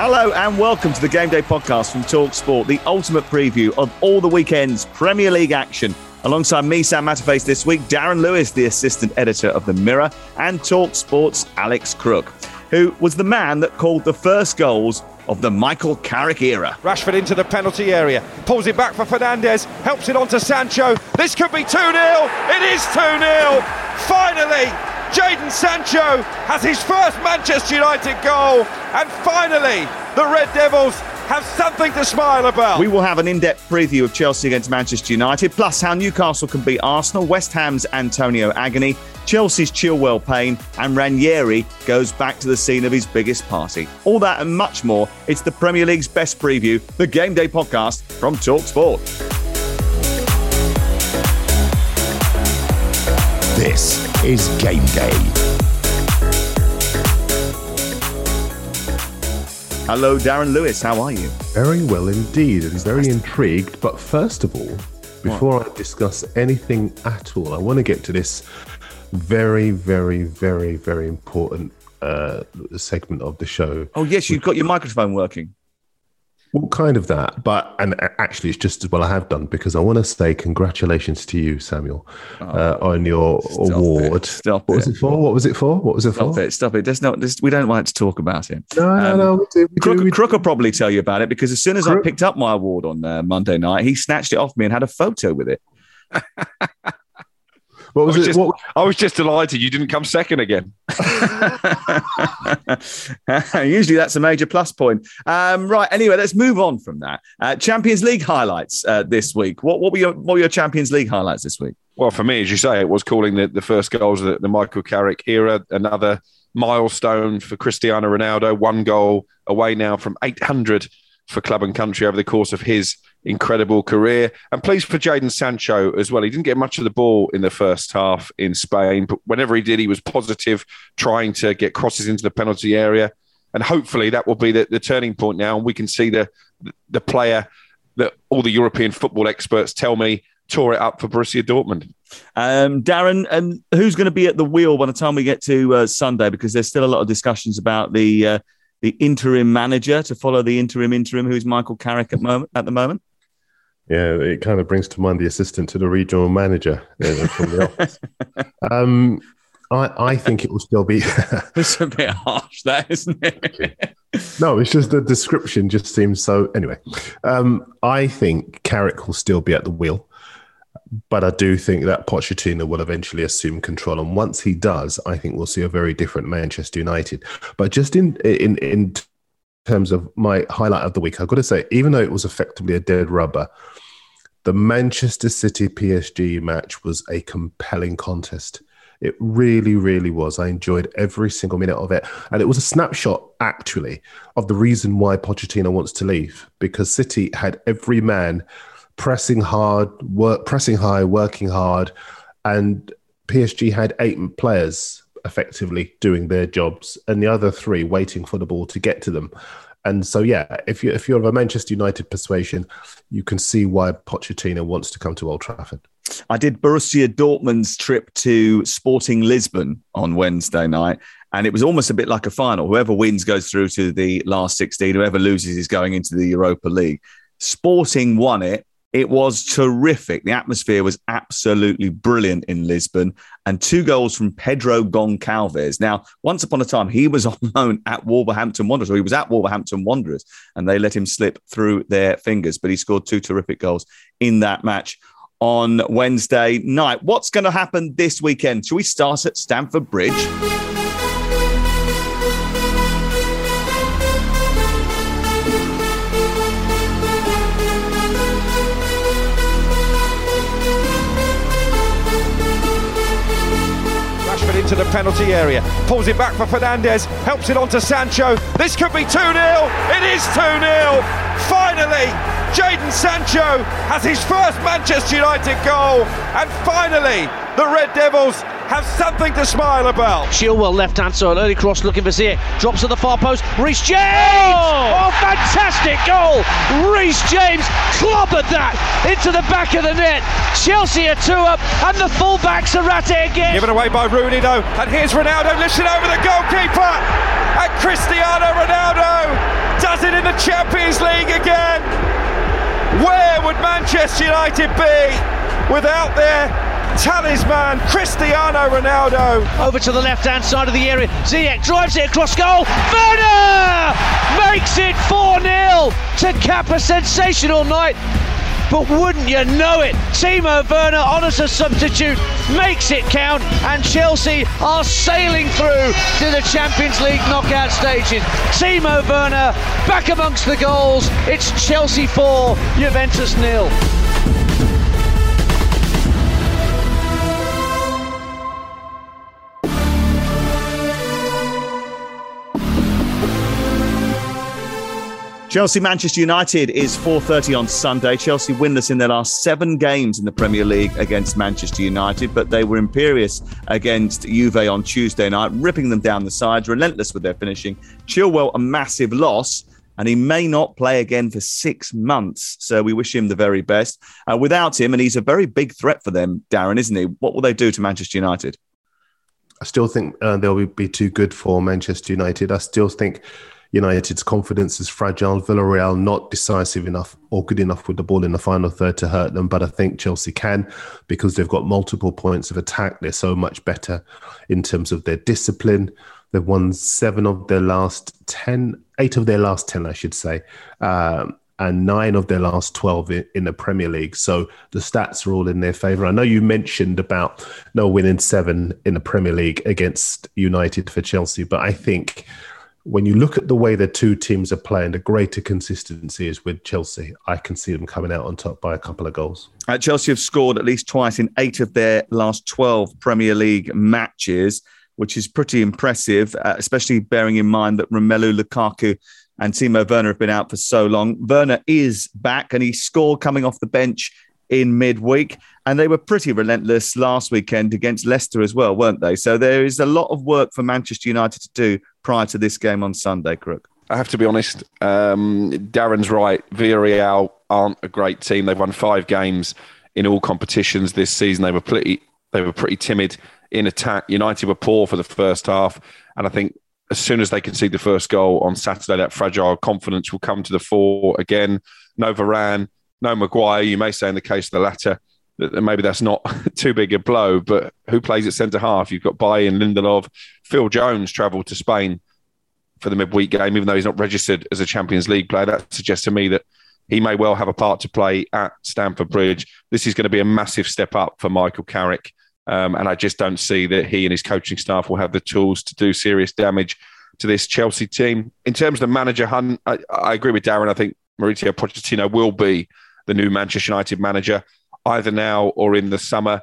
Hello and welcome to the Game Day podcast from Talk Sport, the ultimate preview of all the weekend's Premier League action. Alongside me, Sam Matterface, this week, Darren Lewis, the assistant editor of The Mirror, and Talk Sport's Alex Crook, who was the man that called the first goals of the Michael Carrick era. Rashford into the penalty area, pulls it back for Fernandez, helps it on to Sancho. This could be 2 0. It is 2 0. Finally, Jadon Sancho has his first Manchester United goal, and finally, the Red Devils have something to smile about. We will have an in depth preview of Chelsea against Manchester United, plus how Newcastle can beat Arsenal, West Ham's Antonio Agony, Chelsea's Chilwell Payne, and Ranieri goes back to the scene of his biggest party. All that and much more. It's the Premier League's best preview, the Game Day podcast from Talk Sport. This is Game Day. Hello, Darren Lewis. How are you? Very well indeed, and very intrigued. But first of all, before I discuss anything at all, I want to get to this very, very, very, very important uh, segment of the show. Oh, yes, you've got your microphone working. Well, kind of that, but and actually, it's just as well I have done because I want to say congratulations to you, Samuel, uh, on your Stop award. it. Stop what was it. it for? What was it for? What was it Stop for? it. Stop it. There's not, there's, we don't like to talk about it. No, no, Um, no. We do, we Crook, do, Crook will probably tell you about it because as soon as I picked up my award on uh, Monday night, he snatched it off me and had a photo with it. What I was was, it? just, What, I was just delighted you didn't come second again. Usually that's a major plus point. Um, right. Anyway, let's move on from that. Uh, Champions League highlights uh, this week. What, what were your what were your Champions League highlights this week? Well, for me, as you say, it was calling the, the first goals of the, the Michael Carrick era, another milestone for Cristiano Ronaldo, one goal away now from 800 for club and country over the course of his incredible career. And pleased for Jadon Sancho as well. He didn't get much of the ball in the first half in Spain, but whenever he did, he was positive, trying to get crosses into the penalty area. And hopefully that will be the, the turning point now. And we can see the, the player that all the European football experts tell me tore it up for Borussia Dortmund. Um, Darren, and who's going to be at the wheel by the time we get to uh, Sunday? Because there's still a lot of discussions about the uh, the interim manager to follow the interim interim, who's Michael Carrick at moment at the moment. Yeah, it kind of brings to mind the assistant to the regional manager uh, from the office. Um, I, I think it will still be. It's a bit harsh, that isn't it? no, it's just the description just seems so. Anyway, um, I think Carrick will still be at the wheel, but I do think that Pochettino will eventually assume control, and once he does, I think we'll see a very different Manchester United. But just in in in terms of my highlight of the week, I've got to say, even though it was effectively a dead rubber, the Manchester City PSG match was a compelling contest. It really, really was. I enjoyed every single minute of it. And it was a snapshot, actually, of the reason why Pochettino wants to leave because City had every man pressing hard, work, pressing high, working hard. And PSG had eight players effectively doing their jobs and the other three waiting for the ball to get to them. And so, yeah, if you if you're of a Manchester United persuasion, you can see why Pochettino wants to come to Old Trafford. I did Borussia Dortmund's trip to Sporting Lisbon on Wednesday night, and it was almost a bit like a final. Whoever wins goes through to the last 16, whoever loses is going into the Europa League. Sporting won it It was terrific. The atmosphere was absolutely brilliant in Lisbon, and two goals from Pedro Goncalves. Now, once upon a time, he was on loan at Wolverhampton Wanderers, or he was at Wolverhampton Wanderers, and they let him slip through their fingers. But he scored two terrific goals in that match on Wednesday night. What's going to happen this weekend? Shall we start at Stamford Bridge? Into the penalty area, pulls it back for Fernandez, helps it on to Sancho. This could be 2 0. It is 2 0. Finally, Jadon Sancho has his first Manchester United goal, and finally, the Red Devils have something to smile about. Chilwell left hand side, early cross looking for Ziyech, drops to the far post. Reece James! Oh! oh, fantastic goal! Reece James clobbered that into the back of the net. Chelsea are two up, and the fullback Sarate again. Given away by Rooney though, and here's Ronaldo lifting over the goalkeeper, and Cristiano Ronaldo does it in the Champions League again. Where would Manchester United be without their talisman, Cristiano Ronaldo. Over to the left hand side of the area. Ziyech drives it across goal. Werner makes it 4 0 to cap a sensational night. But wouldn't you know it? Timo Werner on as a substitute makes it count, and Chelsea are sailing through to the Champions League knockout stages. Timo Werner back amongst the goals. It's Chelsea 4, Juventus nil. Chelsea Manchester United is 4:30 on Sunday. Chelsea winless in their last 7 games in the Premier League against Manchester United, but they were imperious against Juve on Tuesday night, ripping them down the sides, relentless with their finishing. Chilwell a massive loss and he may not play again for 6 months. So we wish him the very best. Uh, without him and he's a very big threat for them, Darren, isn't he? What will they do to Manchester United? I still think uh, they'll be too good for Manchester United. I still think United's confidence is fragile. Villarreal not decisive enough or good enough with the ball in the final third to hurt them, but I think Chelsea can because they've got multiple points of attack. They're so much better in terms of their discipline. They've won seven of their last 10, eight of their last 10, I should say, um, and nine of their last 12 in, the Premier League. So the stats are all in their favour. I know you mentioned about no winning seven in the Premier League against United for Chelsea, but I think when you look at the way the two teams are playing, the greater consistency is with Chelsea. I can see them coming out on top by a couple of goals. Uh, Chelsea have scored at least twice in eight of their last 12 Premier League matches, which is pretty impressive, uh, especially bearing in mind that Romelu Lukaku and Timo Werner have been out for so long. Werner is back and he scored coming off the bench in midweek. And they were pretty relentless last weekend against Leicester as well, weren't they? So there is a lot of work for Manchester United to do prior to this game on Sunday, Crook. I have to be honest. Um, Darren's right. Villarreal aren't a great team. They've won five games in all competitions this season. They were pretty, they were pretty timid in attack. United were poor for the first half, and I think as soon as they concede the first goal on Saturday, that fragile confidence will come to the fore again. No Varane, no Maguire. You may say in the case of the latter that maybe that's not too big a blow, but who plays at centre half? You've got Bailly and Lindelof. Phil Jones travelled to Spain for the midweek game, even though he's not registered as a Champions League player. That suggests to me that he may well have a part to play at Stamford Bridge. This is going to be a massive step up for Michael Carrick. Um, and I just don't see that he and his coaching staff will have the tools to do serious damage to this Chelsea team. In terms of the manager hunt, I, I agree with Darren. I think Mauricio Pochettino will be the new Manchester United manager, either now or in the summer.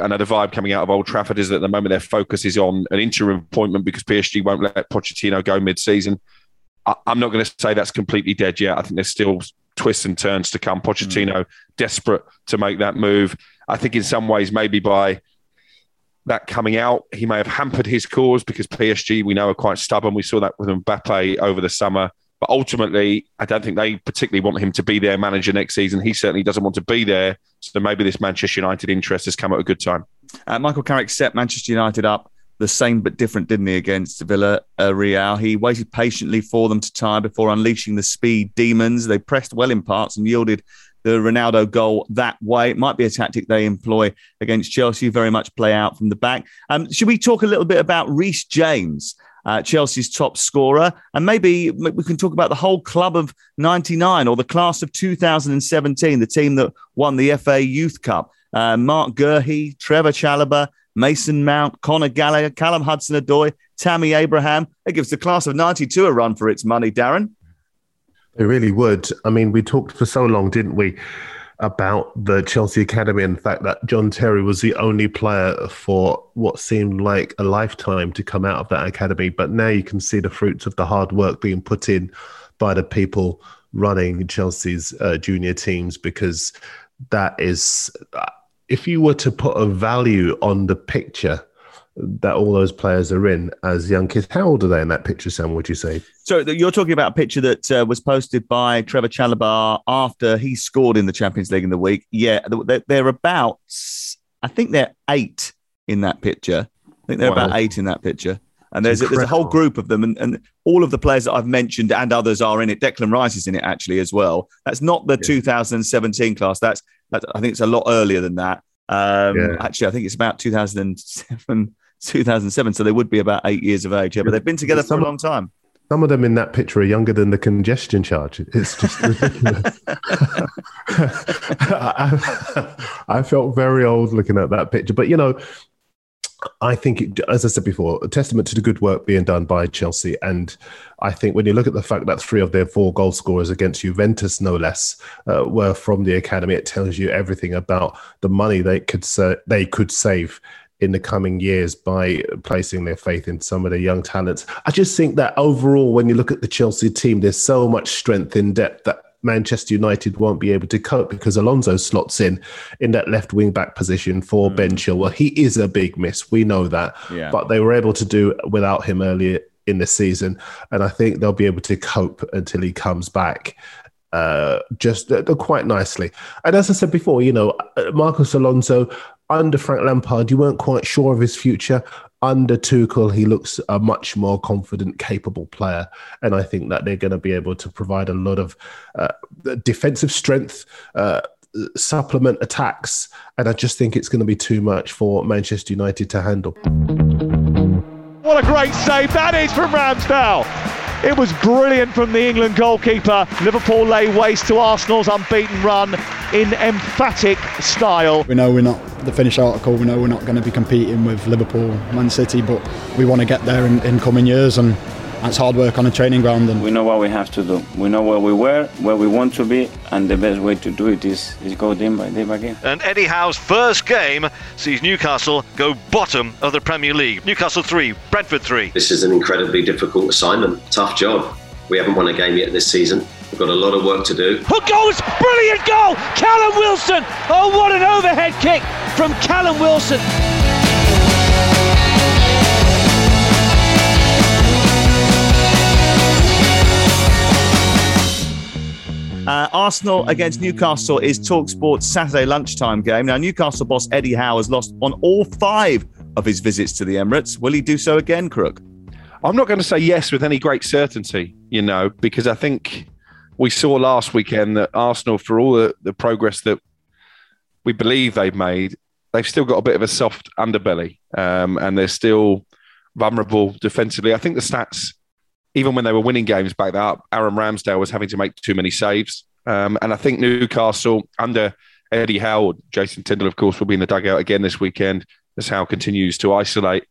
I know the vibe coming out of Old Trafford is that at the moment their focus is on an interim appointment because PSG won't let Pochettino go mid-season. I, am not going to say that's completely dead yet. I think there's still twists and turns to come. Pochettino mm. desperate to make that move. I think in some ways maybe by that coming out, he may have hampered his cause because PSG we know are quite stubborn. We saw that with Mbappe over the summer. But ultimately, I don't think they particularly want him to be their manager next season. He certainly doesn't want to be there. So maybe this Manchester United interest has come at a good time. Uh, Michael Carrick set Manchester United up the same but different, didn't he, against Villa uh, Real? He waited patiently for them to tire before unleashing the speed demons. They pressed well in parts and yielded the Ronaldo goal that way. It might be a tactic they employ against Chelsea, very much play out from the back. Um, should we talk a little bit about Reece James? Uh, Chelsea's top scorer. And maybe we can talk about the whole club of 99 or the class of 2017, the team that won the FA Youth Cup. Uh, Marc Guehi, Trevor Chalobah, Mason Mount, Conor Gallagher, Callum Hudson Odoi, Tammy Abraham. It gives the class of 92 a run for its money, Darren. It really would. I mean, we talked for so long, didn't we, about the Chelsea Academy and the fact that John Terry was the only player for what seemed like a lifetime to come out of that academy. But now you can see the fruits of the hard work being put in by the people running Chelsea's uh, junior teams because that is if you were to put a value on the picture that all those players are in as young kids, how old are they in that picture, Sam? Would you say? So you're talking about a picture that uh, was posted by Trevor Chalobah after he scored in the Champions League in the week. Yeah, they're about, I think they're eight in that picture. I think they're wow. about eight in that picture. And there's a, there's a whole group of them, and, and all of the players that I've mentioned and others are in it. Declan Rice is in it actually as well. That's not the yeah. 2017 class. That's, that's I think it's a lot earlier than that. Um, yeah. Actually, I think it's about 2007, 2007. So they would be about eight years of age. Yeah, but they've been together for a long time. Some of them in that picture are younger than the congestion charge. It's just ridiculous. I, I felt very old looking at that picture. But, you know, I think, it, as I said before, a testament to the good work being done by Chelsea. And I think when you look at the fact that three of their four goal scorers against Juventus, no less, uh, were from the academy, it tells you everything about the money they could sa- they could save in the coming years by placing their faith in some of the young talents. I just think that overall, when you look at the Chelsea team, there's so much strength in depth that Manchester United won't be able to cope because Alonso slots in in that left wing back position for mm. Ben Chilwell. He is a big miss. We know that. Yeah. But they were able to do without him earlier in the season. And I think they'll be able to cope until he comes back. Uh, just uh, quite nicely. And as I said before, you know, Marcos Alonso under Frank Lampard, you weren't quite sure of his future under Tuchel, he looks a much more confident, capable player, and I think that they're going to be able to provide a lot of uh, defensive strength. Uh, supplement attacks, and I just think it's going to be too much for Manchester United to handle. What a great save that is from Ramsdale! It was brilliant from the England goalkeeper. Liverpool lay waste to Arsenal's unbeaten run in emphatic style. We know we're not the finished article, we know we're not going to be competing with Liverpool, Man City, but we want to get there in, in coming years and that's hard work on a training ground. And we know what we have to do. We know where we were, where we want to be, and the best way to do it is, is go day by day by game. And Eddie Howe's first game sees Newcastle go bottom of the Premier League. Newcastle 3, Brentford 3. This is an incredibly difficult assignment, tough job. We haven't won a game yet this season. We've got a lot of work to do. Who goes? Brilliant goal! Callum Wilson! Oh, what an overhead kick from Callum Wilson! Uh, Arsenal against Newcastle is Talksport's Saturday lunchtime game. Now, Newcastle boss Eddie Howe has lost on all five of his visits to the Emirates. Will he do so again, Crook? I'm not going to say yes with any great certainty, you know, because I think we saw last weekend that Arsenal, for all the, the progress that we believe they've made, they've still got a bit of a soft underbelly um, and they're still vulnerable defensively. I think the stats even when they were winning games back up, Aaron Ramsdale was having to make too many saves. Um, and I think Newcastle under Eddie Howard, Jason Tindall, of course, will be in the dugout again this weekend as Howe continues to isolate.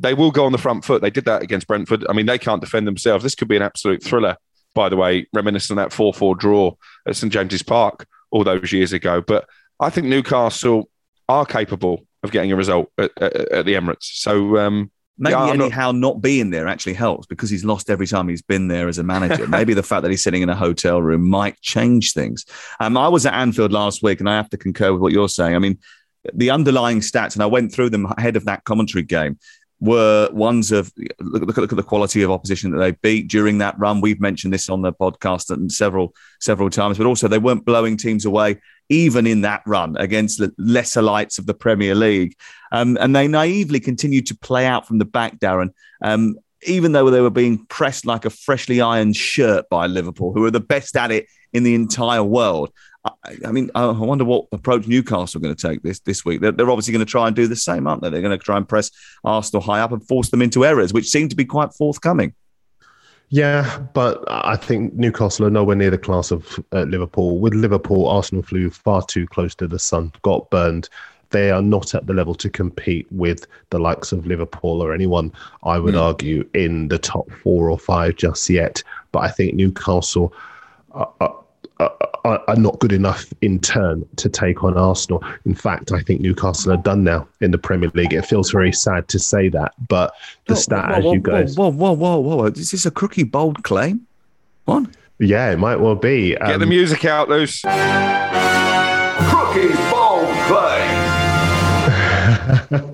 They will go on the front foot. They did that against Brentford. I mean, they can't defend themselves. This could be an absolute thriller, by the way, reminiscent of that 4 4 draw at St James's Park all those years ago. But I think Newcastle are capable of getting a result at, at, at the Emirates. So, um, Maybe yeah, anyhow not... not being there actually helps because he's lost every time he's been there as a manager. Maybe the fact that he's sitting in a hotel room might change things. Um, I was at Anfield last week, and I have to concur with what you're saying. I mean, the underlying stats, and I went through them ahead of that commentary game were ones of look, look, look, at the quality of opposition that they beat during that run. We've mentioned this on the podcast and several several times, but also they weren't blowing teams away even in that run against the lesser lights of the Premier League. Um, and they naively continued to play out from the back, Darren. Um, even though they were being pressed like a freshly ironed shirt by Liverpool, who are the best at it in the entire world. I mean, I wonder what approach Newcastle are going to take this this week. They're, they're obviously going to try and do the same, aren't they? They're going to try and press Arsenal high up and force them into errors, which seem to be quite forthcoming. Yeah, but I think Newcastle are nowhere near the class of uh, Liverpool. With Liverpool, Arsenal flew far too close to the sun, got burned. They are not at the level to compete with the likes of Liverpool or anyone, I would mm. argue, in the top four or five just yet. But I think Newcastle are, are, are, are not good enough in turn to take on Arsenal. In fact, I think Newcastle are done now in the Premier League. It feels very sad to say that, but the whoa, stat, whoa, as whoa, you guys, whoa, whoa, whoa, whoa, whoa, is this a crooky bold claim? What? Yeah, it might well be. Um, Get the um, music out, Luce. Crooky bold claim.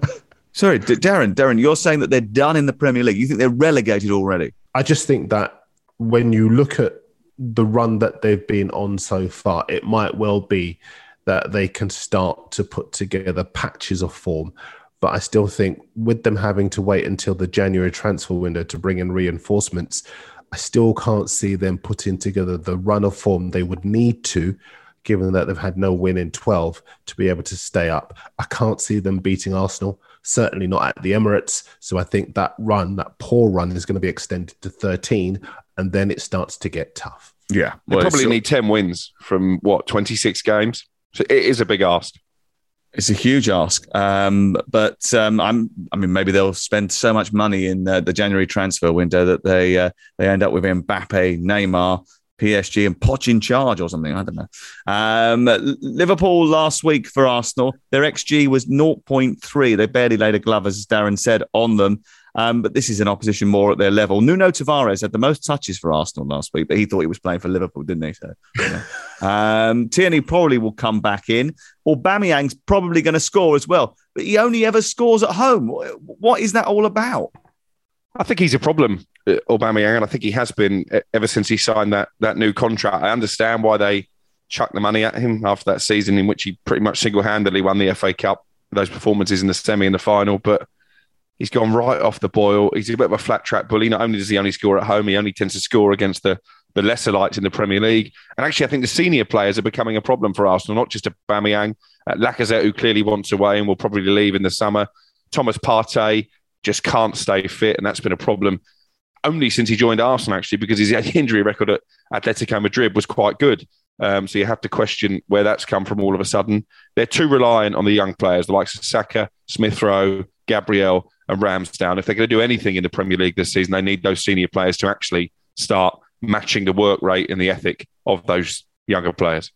Sorry, D- Darren. Darren, you're saying that they're done in the Premier League. You think they're relegated already? I just think that when you look at the run that they've been on so far, it might well be that they can start to put together patches of form. But I still think with them having to wait until the January transfer window to bring in reinforcements, I still can't see them putting together the run of form they would need to, given that they've had no win in 12 to be able to stay up. I can't see them beating Arsenal, certainly not at the Emirates. So I think that run, that poor run, is going to be extended to 13 and then it starts to get tough. Yeah, they well, probably need ten wins from what twenty six games. So it is a big ask. It's a huge ask, um, but um, I'm. I mean, maybe they'll spend so much money in uh, the January transfer window that they uh, they end up with Mbappe, Neymar, PSG, and Poch in charge or something. I don't know. Um, Liverpool last week for Arsenal, their xG was 0.3. They barely laid a glove, as Darren said, on them. Um, but this is an opposition more at their level. Nuno Tavares had the most touches for Arsenal last week, but he thought he was playing for Liverpool, didn't he? So, yeah. um, Tierney probably will come back in. Or Aubameyang's probably going to score as well, but he only ever scores at home. What is that all about? I think he's a problem, uh, Aubameyang, and I think he has been ever since he signed that that new contract. I understand why they chucked the money at him after that season in which he pretty much single handedly won the FA Cup. Those performances in the semi and the final, but He's gone right off the boil. He's a bit of a flat track bully. Not only does he only score at home, he only tends to score against the the lesser lights in the Premier League. And actually, I think the senior players are becoming a problem for Arsenal, not just Aubameyang, uh, Lacazette, who clearly wants away and will probably leave in the summer. Thomas Partey just can't stay fit, and that's been a problem only since he joined Arsenal, actually, because his injury record at Atletico Madrid was quite good. Um, so you have to question where that's come from all of a sudden. They're too reliant on the young players, the likes of Saka, Smith Rowe, Gabriel, and Ramsdale. If they're going to do anything in the Premier League this season, they need those senior players to actually start matching the work rate and the ethic of those younger players.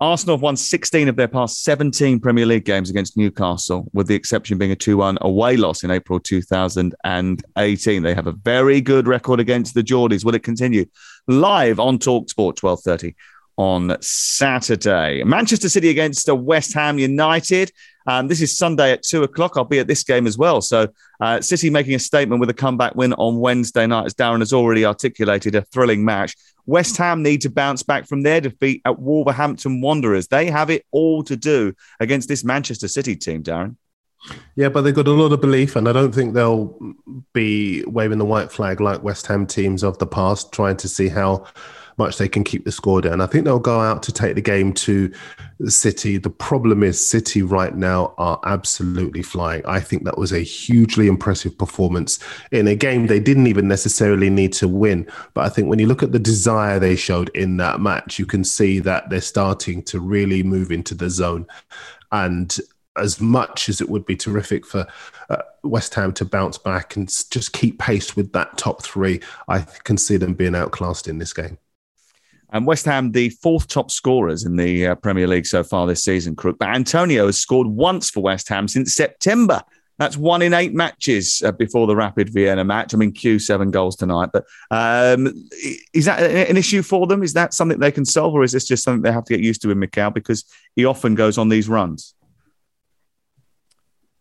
Arsenal have won 16 of their past 17 Premier League games against Newcastle, with the exception being a 2 1 away loss in April 2018. They have a very good record against the Geordies. Will it continue? Live on Talksport 1230 on Saturday. Manchester City against West Ham United. This is Sunday at two o'clock. I'll be at this game as well. So, uh, City making a statement with a comeback win on Wednesday night, as Darren has already articulated, a thrilling match. West Ham need to bounce back from their defeat at Wolverhampton Wanderers. They have it all to do against this Manchester City team, Darren. Yeah, but they've got a lot of belief, and I don't think they'll be waving the white flag like West Ham teams of the past, trying to see how much they can keep the score down. I think they'll go out to take the game to City. The problem is City right now are absolutely flying. I think that was a hugely impressive performance in a game they didn't even necessarily need to win. But I think when you look at the desire they showed in that match, you can see that they're starting to really move into the zone. And as much as it would be terrific for uh, West Ham to bounce back and just keep pace with that top three, I can see them being outclassed in this game. And West Ham, the fourth top scorers in the uh, Premier League so far this season, Crook. But Antonio has scored once for West Ham since September. That's one in eight matches uh, before the Rapid Vienna match. I mean, Q seven goals tonight. But um, is that an issue for them? Is that something they can solve, or is this just something they have to get used to in Mikel because he often goes on these runs?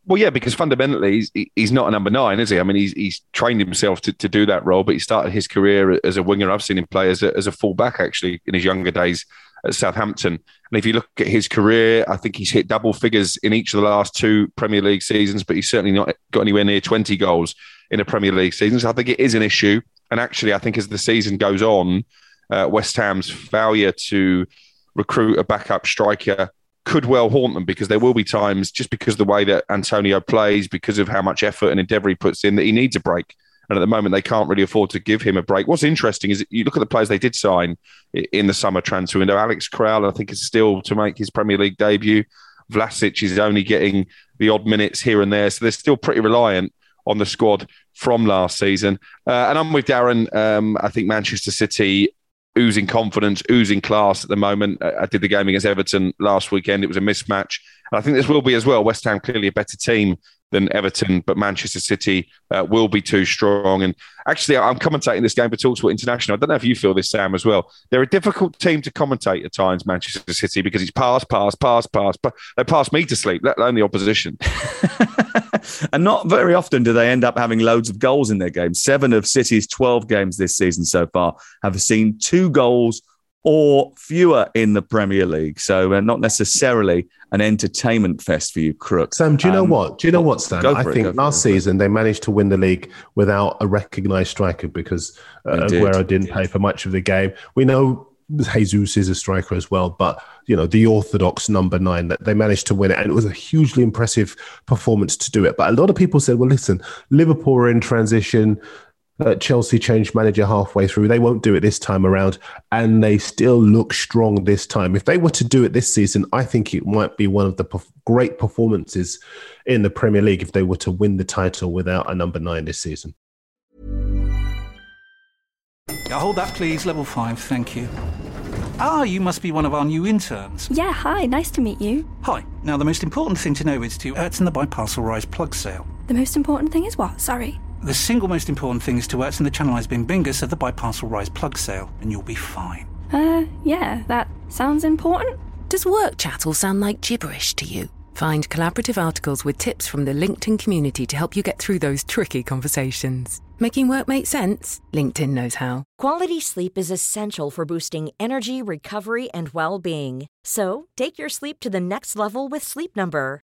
Well, yeah, because fundamentally he's, he's not a number nine, is he? I mean, he's, he's trained himself to, to do that role, but he started his career as a winger. I've seen him play as a, as a fullback actually in his younger days at Southampton. And if you look at his career, I think he's hit double figures in each of the last two Premier League seasons, but he's certainly not got anywhere near 20 goals in a Premier League season. So I think it is an issue. And actually, I think as the season goes on, uh, West Ham's failure to recruit a backup striker could well haunt them because there will be times, just because of the way that Antonio plays, because of how much effort and endeavour he puts in, that he needs a break. And at the moment, they can't really afford to give him a break. What's interesting is you look at the players they did sign in the summer transfer window. Alex Kral, I think, is still to make his Premier League debut. Vlasic is only getting the odd minutes here and there. So they're still pretty reliant on the squad from last season. Uh, and I'm with Darren. Um, I think Manchester City oozing confidence, oozing class at the moment. I did the game against Everton last weekend. It was a mismatch. And I think this will be as well. West Ham clearly a better team than Everton, but Manchester City uh, will be too strong. And actually, I'm commentating this game for Talksport International. I don't know if you feel this, Sam, as well. They're a difficult team to commentate at times, Manchester City, because it's pass, pass, pass, pass. But they pass me to sleep, let alone the opposition. and not very often do they end up having loads of goals in their games. Seven of City's 12 games this season so far have seen two goals or fewer in the Premier League. So uh, not necessarily an entertainment fest for you, Crook. Sam, do you know um, what? Do you know what, Sam? I it, think last season they managed to win the league without a recognised striker because uh, Aguero did. didn't play for much of the game. We know Jesus is a striker as well, but you know the orthodox number nine that they managed to win it, and it was a hugely impressive performance to do it. But a lot of people said, "Well, listen, Liverpool are in transition. Uh, Chelsea changed manager halfway through. They won't do it this time around, and they still look strong this time. If they were to do it this season, I think it might be one of the perf- great performances in the Premier League if they were to win the title without a number nine this season. Yeah, hold that, please. Level five, thank you. Ah, you must be one of our new interns. Yeah, hi, nice to meet you. Hi. Now, the most important thing to know is to Ertzen the Biparcel Rise plug sale. The most important thing is what? Sorry. The single most important thing is to Ertzen the Channelized Bing Bingus of the Biparcel Rise plug sale, and you'll be fine. Uh, yeah, that sounds important. Does work chat all sound like gibberish to you? Find collaborative articles with tips from the LinkedIn community to help you get through those tricky conversations. Making work make sense? LinkedIn knows how. Quality sleep is essential for boosting energy, recovery, and well being. So, take your sleep to the next level with Sleep Number.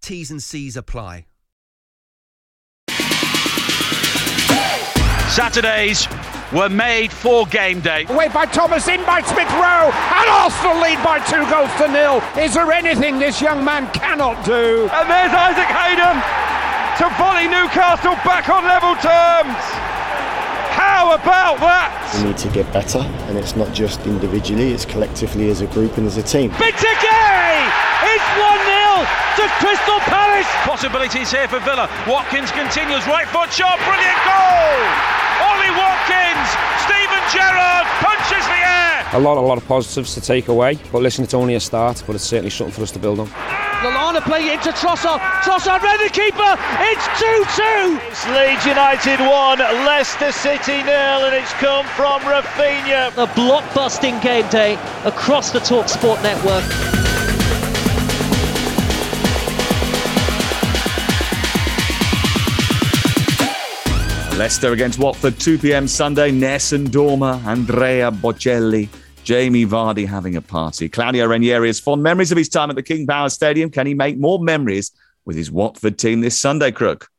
T's and C's apply. Saturdays were made for game day. Away by Thomas, in by Smith Rowe, and Arsenal lead by two goals to nil. Is there anything this young man cannot do? And there's Isaac Hayden to volley Newcastle back on level terms. How about that? We need to get better, and it's not just individually, it's collectively as a group and as a team. Benteke! It's 1 0 to Crystal Palace. Possibilities here for Villa. Watkins continues right foot shot. Brilliant goal. Ollie Watkins. Steven Gerrard punches the air. A lot, a lot of positives to take away. But listen, it's only a start, but it's certainly something for us to build on. Lallana playing it into Trossard. Trossard ready the keeper. It's 2-2. It's Leeds United 1, Leicester City nil, and it's come from Raphinha. A blockbusting game day across the Talk Sport network. Leicester against Watford, 2 p.m. Sunday. Nessun Dorma, Andrea Bocelli, Jamie Vardy having a party. Claudio Ranieri has fond memories of his time at the King Power Stadium. Can he make more memories with his Watford team this Sunday, Crook?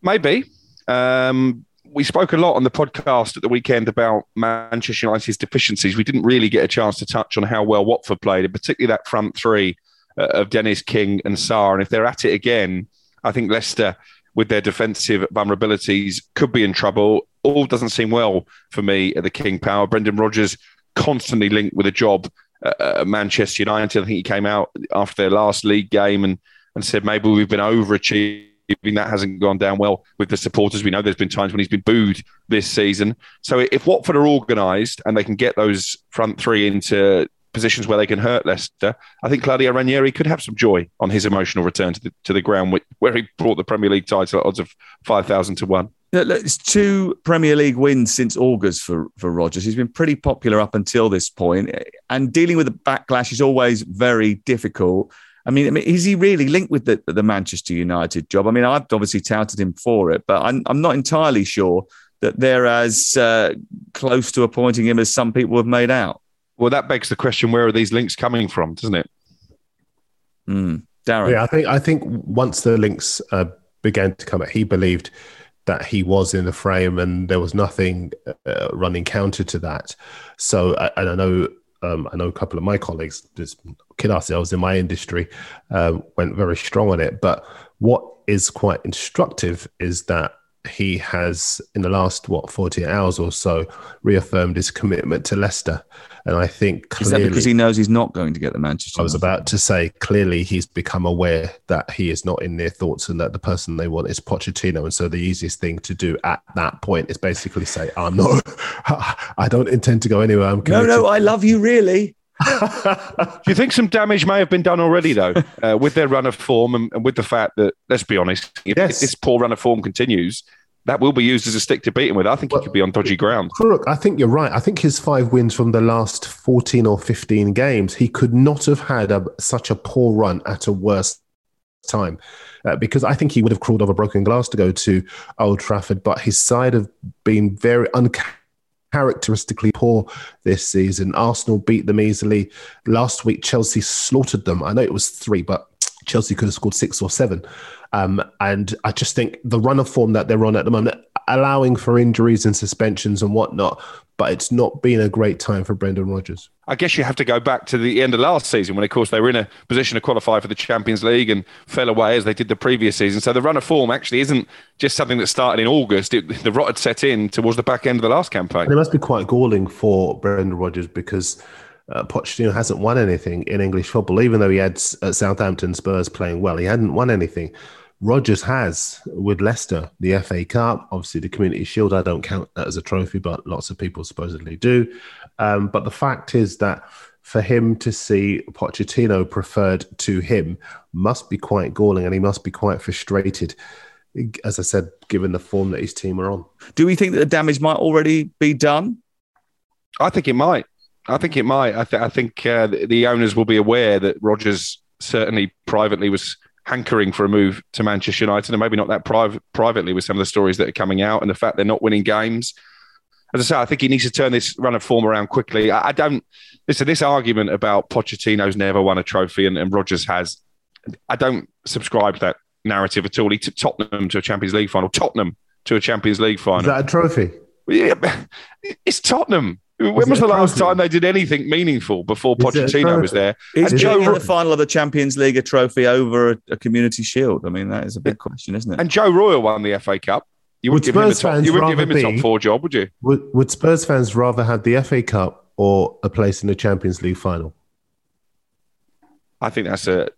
Maybe. Um, we spoke a lot on the podcast at the weekend about Manchester United's deficiencies. We didn't really get a chance to touch on how well Watford played, and particularly that front three uh, of Dennis King and Sarr. And if they're at it again, I think Leicester with their defensive vulnerabilities could be in trouble. All doesn't seem well for me at the King Power. Brendan Rodgers constantly linked with a job at Manchester United. I think he came out after their last league game and, and said maybe we've been overachieving. That hasn't gone down well with the supporters. We know there's been times when he's been booed this season. So if Watford are organised and they can get those front three into positions where they can hurt Leicester, I think Claudio Ranieri could have some joy on his emotional return to the, to the ground where he brought the Premier League title at odds of 5,000 to 1. It's two Premier League wins since August for, for Rodgers. He's been pretty popular up until this point, and dealing with the backlash is always very difficult. I mean, I mean, is he really linked with the, the Manchester United job? I mean, I've obviously touted him for it, but I'm, I'm not entirely sure that they're as uh, close to appointing him as some people have made out. Well, that begs the question: Where are these links coming from? Doesn't it? Mm. Darren, yeah, I think I think once the links uh, began to come, he believed that he was in the frame, and there was nothing uh, running counter to that. So, and I know. Um, I know a couple of my colleagues, just kid ourselves in my industry, um, went very strong on it. But what is quite instructive is that he has, in the last what forty hours or so, reaffirmed his commitment to Leicester, and I think clearly, is that because he knows he's not going to get the Manchester? I was about to say clearly he's become aware that he is not in their thoughts, and that the person they want is Pochettino, and so the easiest thing to do at that point is basically say, "I'm not, I don't intend to go anywhere." I'm no, no, I love you, really. Do you think some damage may have been done already, though, uh, with their run of form and, and, with the fact that, let's be honest, if, yes. if, this poor run of form continues, that will be used as a stick to beat him with. I think well, he could be on dodgy ground. Look, I think you're right. I think his five wins from the last 14 or 15 games, he could not have had a, such a poor run at a worse time. Uh, because I think he would have crawled over broken glass to go to Old Trafford, but his side have been very uncharacteristically characteristically poor this season. Arsenal beat them easily. Last week, Chelsea slaughtered them. I know it was three, but Chelsea could have scored six or seven. Um, and I just think the run of form that they're on at the moment, allowing for injuries and suspensions and whatnot, but it's not been a great time for Brendan Rodgers. I guess you have to go back to the end of last season when, of course, they were in a position to qualify for the Champions League and fell away as they did the previous season. So the run of form actually isn't just something that started in August. It, the rot had set in towards the back end of the last campaign. And it must be quite galling for Brendan Rodgers because uh, Pochettino hasn't won anything in English football, even though he had uh, Southampton Spurs playing well. He hadn't won anything. Rodgers has with Leicester the FA Cup, obviously the Community Shield. I don't count that as a trophy, but lots of people supposedly do. Um, but the fact is that for him to see Pochettino preferred to him must be quite galling, and he must be quite frustrated. As I said, given the form that his team are on. Do we think that the damage might already be done? I think it might. I think it might. I, th- I think uh, the owners will be aware that Rodgers certainly privately was hankering for a move to Manchester United, and maybe not that private privately with some of the stories that are coming out and the fact they're not winning games. As I say, I think he needs to turn this run of form around quickly. I, I don't listen. This argument about Pochettino's never won a trophy and, and Rodgers has, I don't subscribe to that narrative at all. He took Tottenham to a Champions League final. Tottenham to a Champions League final. Is that a trophy? Yeah, it's Tottenham. When was the last time they did anything meaningful before Pochettino was there? Is Joe in the final of the Champions League a trophy over a, a, Community Shield? I mean, that is a big question, isn't it? And Joe Royle won the FA Cup. You would, would give him a top, you would give him a top four job, would you? Would, would Spurs fans rather have the FA Cup or a place in the Champions League final? I think that's a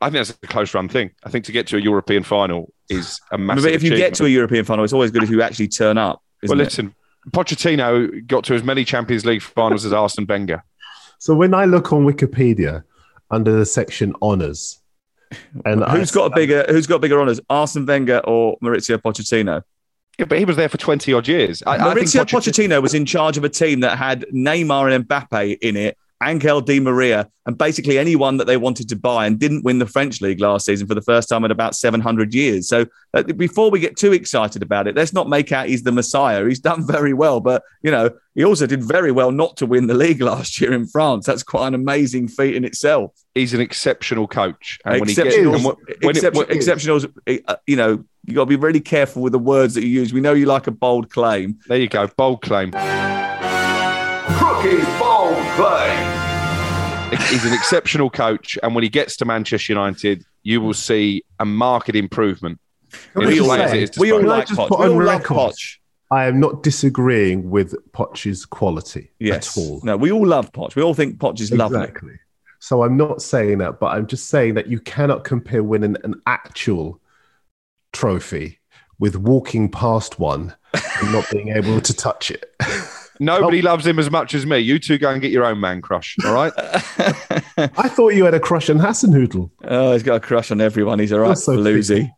I think that's a close run thing. I think to get to a European final is a massive. But if you get to a European final, it's always good if you actually turn up. well, listen, it? Pochettino got to as many Champions League finals as Arsene Wenger. So when I look on Wikipedia under the section honours, and who's I, got a bigger who's got bigger honours, Arsene Wenger or Maurizio Pochettino? Yeah, but he was there for 20 odd years. I, Maurizio I Pochettino-, Pochettino was in charge of a team that had Neymar and Mbappe in it Angel Di Maria, and basically anyone that they wanted to buy and didn't win the French league last season for the first time in about 700 years. So uh, before we get too excited about it, let's not make out he's the Messiah. He's done very well, but you know, he also did very well not to win the league last year in France. That's quite an amazing feat in itself. He's an exceptional coach. And exceptional, when he gets, when exception, it, exceptional, uh, you know, you got to be really careful with the words that you use. We know you like a bold claim. There you go, bold claim. Crookie bold claim he's an exceptional coach, and when he gets to Manchester United, you will see a marked improvement. We all, we all like Poch. We all love Poch. I am not disagreeing with Poch's quality Yes. at all. No, we all love Poch. We all think Poch is lovely. Exactly. So I'm not saying that, but I'm just saying that you cannot compare winning an actual trophy with walking past one and not being able to touch it. Nobody loves him as much as me. You two go and get your own man crush. All right. I thought you had a crush on Hassan Hoodle. Oh, he's got a crush on everyone. He's a right That's so bluesy.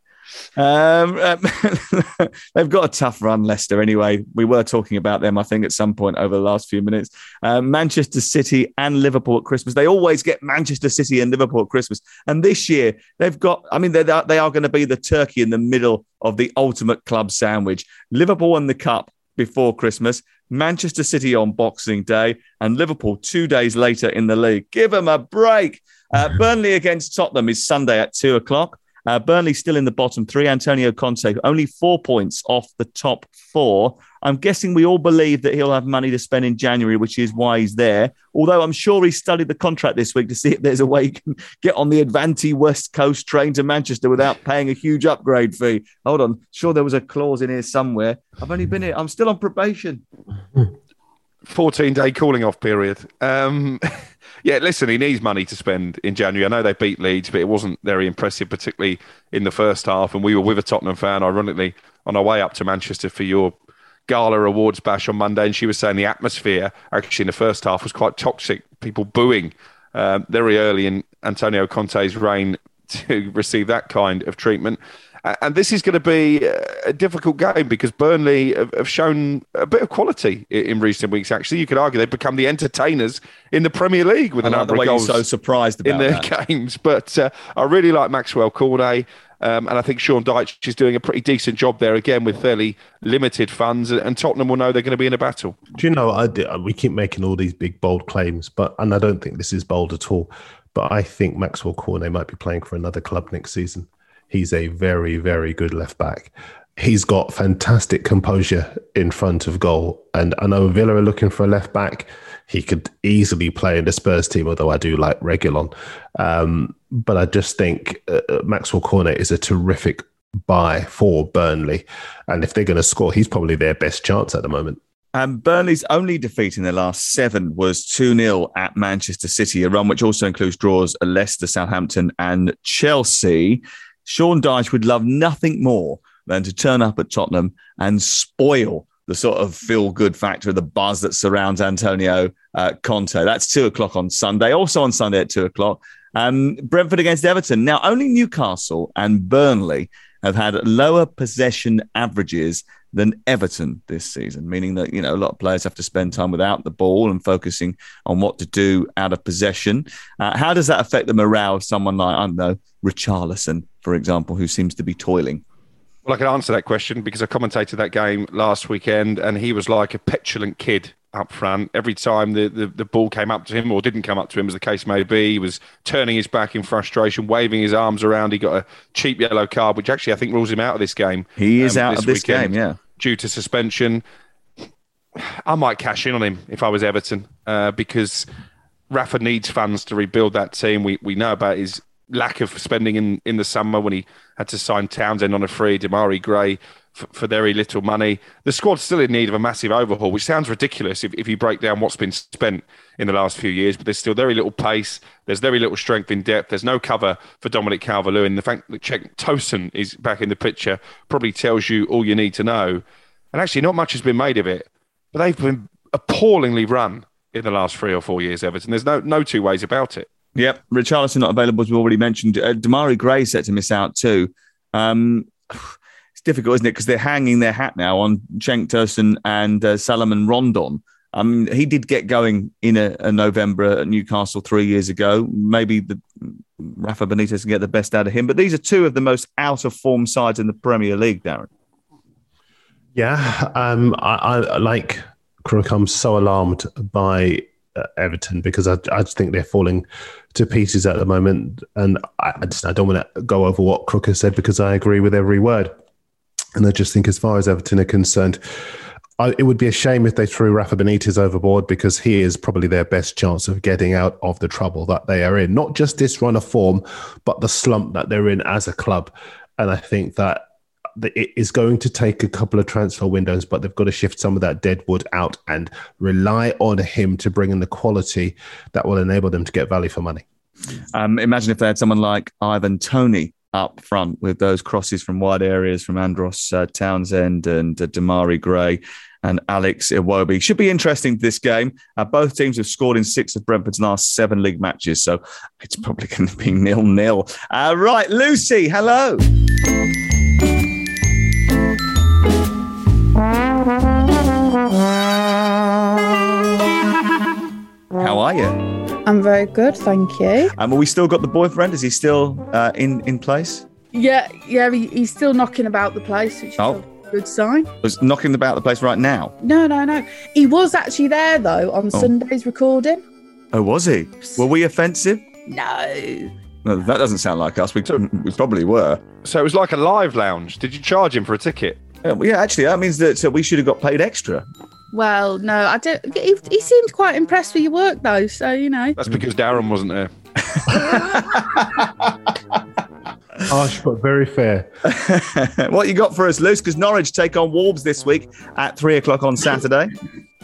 Um, um, they've got a tough run, Leicester. Anyway, we were talking about them, I think, at some point over the last few minutes. Um, Manchester City and Liverpool at Christmas. They always get Manchester City and Liverpool at Christmas, and this year they've got. I mean, they're, they are going to be the turkey in the middle of the ultimate club sandwich. Liverpool won the cup before Christmas. Manchester City on Boxing Day, and Liverpool two days later in the league. Give them a break. Uh, Burnley against Tottenham is Sunday at two o'clock. Uh, Burnley still in the bottom three. Antonio Conte only four points off the top four. I'm guessing we all believe that he'll have money to spend in January, which is why he's there. Although I'm sure he studied the contract this week to see if there's a way he can get on the Avanti West Coast train to Manchester without paying a huge upgrade fee. Hold on, sure there was a clause in here somewhere. I've only been here. I'm still on probation. 14 day cooling off period. Um, yeah, listen, he needs money to spend in January. I know they beat Leeds, but it wasn't very impressive, particularly in the first half. And we were with a Tottenham fan, ironically, on our way up to Manchester for your gala awards bash on Monday. And she was saying the atmosphere actually in the first half was quite toxic, people booing um, very early in Antonio Conte's reign to receive that kind of treatment. A- And this is going to be a difficult game because Burnley have have shown a bit of quality in recent weeks. Actually, you could argue they've become the entertainers in the Premier League with I a like number the way of you're goals so surprised in about their that. games. But uh, I really like Maxwell Cornet. Um, and I think Sean Dyche is doing a pretty decent job there again with fairly limited funds. And Tottenham will know they're going to be in a battle. Do you know, I, di- we keep making all these big, bold claims, but and I don't think this is bold at all. But I think Maxwell Cornet might be playing for another club next season. He's a very, very good left back. He's got fantastic composure in front of goal. And I know Villa are looking for a left back. He could easily play in the Spurs team, although I do like Reguilon. Um, but I just think uh, uh, Maxwell Cornet is a terrific buy for Burnley. And if they're going to score, he's probably their best chance at the moment. And Burnley's only defeat in the last seven was 2 0 at Manchester City, a run which also includes draws at Leicester, Southampton, and Chelsea. Sean Dyche would love nothing more than to turn up at Tottenham and spoil the sort of feel good factor, the buzz that surrounds Antonio uh, Conte. That's two o'clock on Sunday. Also on Sunday at two o'clock, um, Brentford against Everton. Now, only Newcastle and Burnley have had lower possession averages than Everton this season, meaning that you know a lot of players have to spend time without the ball and focusing on what to do out of possession. Uh, how does that affect the morale of someone like I don't know Richarlison, for example, who seems to be toiling? Well, I can answer that question because I commentated that game last weekend, and he was like a petulant kid up front. Every time the, the, the ball came up to him or didn't come up to him, as the case may be, he was turning his back in frustration, waving his arms around. He got a cheap yellow card, which actually I think rules him out of this game. He is um, out of this weekend game, yeah. due to suspension. I might cash in on him if I was Everton uh, because Rafa needs funds to rebuild that team. We we know about his lack of spending in, in the summer when he had to sign Townsend on a free, Demarai Gray for, for very little money. The squad's still in need of a massive overhaul, which sounds ridiculous if, if you break down what's been spent in the last few years. But there's still very little pace. There's very little strength in depth. There's no cover for Dominic Calvert-Lewin. The fact that Cenk Tosun is back in the picture probably tells you all you need to know. And actually, not much has been made of it. But they've been appallingly run in the last three or four years, Everton. There's no no two ways about it. Yep, Richarlison not available as we already mentioned. Uh, Demarai Gray set to miss out too. Um, it's difficult, isn't it? Because they're hanging their hat now on Cenk Tosun and uh, Salomon Rondon. I mean, he did get going in a, a November at Newcastle three years ago. Maybe the Rafa Benitez can get the best out of him. But these are two of the most out of form sides in the Premier League, Darren. Yeah, um, I, I like Crook. I'm so alarmed by Everton because I, I just think they're falling to pieces at the moment, and I, I just I don't want to go over what Crook has said because I agree with every word, and I just think as far as Everton are concerned. I, it would be a shame if they threw Rafa Benitez overboard because he is probably their best chance of getting out of the trouble that they are in. Not just this run of form, but the slump that they're in as a club. And I think that it is going to take a couple of transfer windows, but they've got to shift some of that dead wood out and rely on him to bring in the quality that will enable them to get value for money. Um, imagine if they had someone like Ivan Toney up front with those crosses from wide areas from Andros uh, Townsend and uh, Demarai Gray and Alex Iwobi. Should be interesting this game. Uh, both teams have scored in six of Brentford's last seven league matches, so it's probably going to be nil nil. Uh, right, Lucy, hello. How are you? I'm very good, thank you. Um, have we still got the boyfriend? Is he still uh, in in place? Yeah, yeah, he, he's still knocking about the place, which is Oh. a good sign. Was knocking about the place right now. No, no, no. He was actually there though on Oh. Sunday's recording. Oh, was he? Were we offensive? No. No, that doesn't sound like us. We, we probably were. So it was like a live lounge. Did you charge him for a ticket? Yeah, well, yeah, actually, that means that uh, we should have got paid extra. Well, no, I don't. He, he seemed quite impressed with your work though, so you know. That's because Darren wasn't there. Harsh but very fair. what you got for us, Luce? Because Norwich take on Wolves this week at three o'clock on Saturday.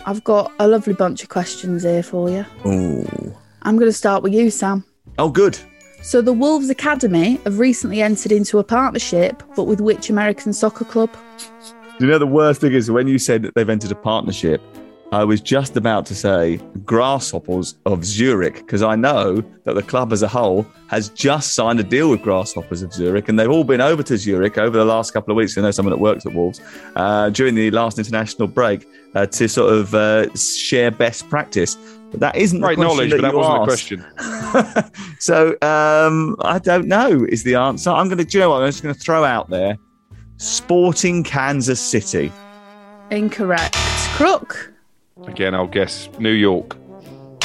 I've got a lovely bunch of questions here for you. Ooh. I'm going to start with you, Sam. Oh, good. So the Wolves Academy have recently entered into a partnership, but with which American soccer club? You know, the worst thing is when you said that they've entered a partnership, I was just about to say Grasshoppers of Zurich, because I know that the club as a whole has just signed a deal with Grasshoppers of Zurich, and they've all been over to Zurich over the last couple of weeks. I know someone that works at Wolves uh, during the last international break uh, to sort of uh, share best practice. But that isn't Great knowledge, that but that wasn't asked. a question. So um, I don't know is the answer. I'm going to, do you know what? I'm just going to throw out there Sporting Kansas City. Incorrect. Crook. Again, I'll guess New York.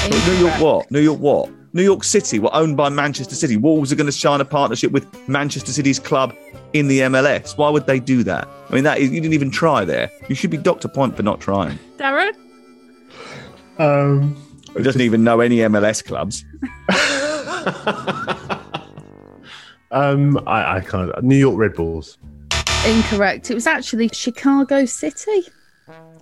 New York what? New York what? New York City were owned by Manchester City. Wolves are going to sign a partnership with Manchester City's club in the MLS. Why would they do that? I mean, that is, you didn't even try there. You should be Doctor Point for not trying. Darren. Um, He doesn't even know any MLS clubs. um, I, I can't. New York Red Bulls. Incorrect. It was actually Chicago City.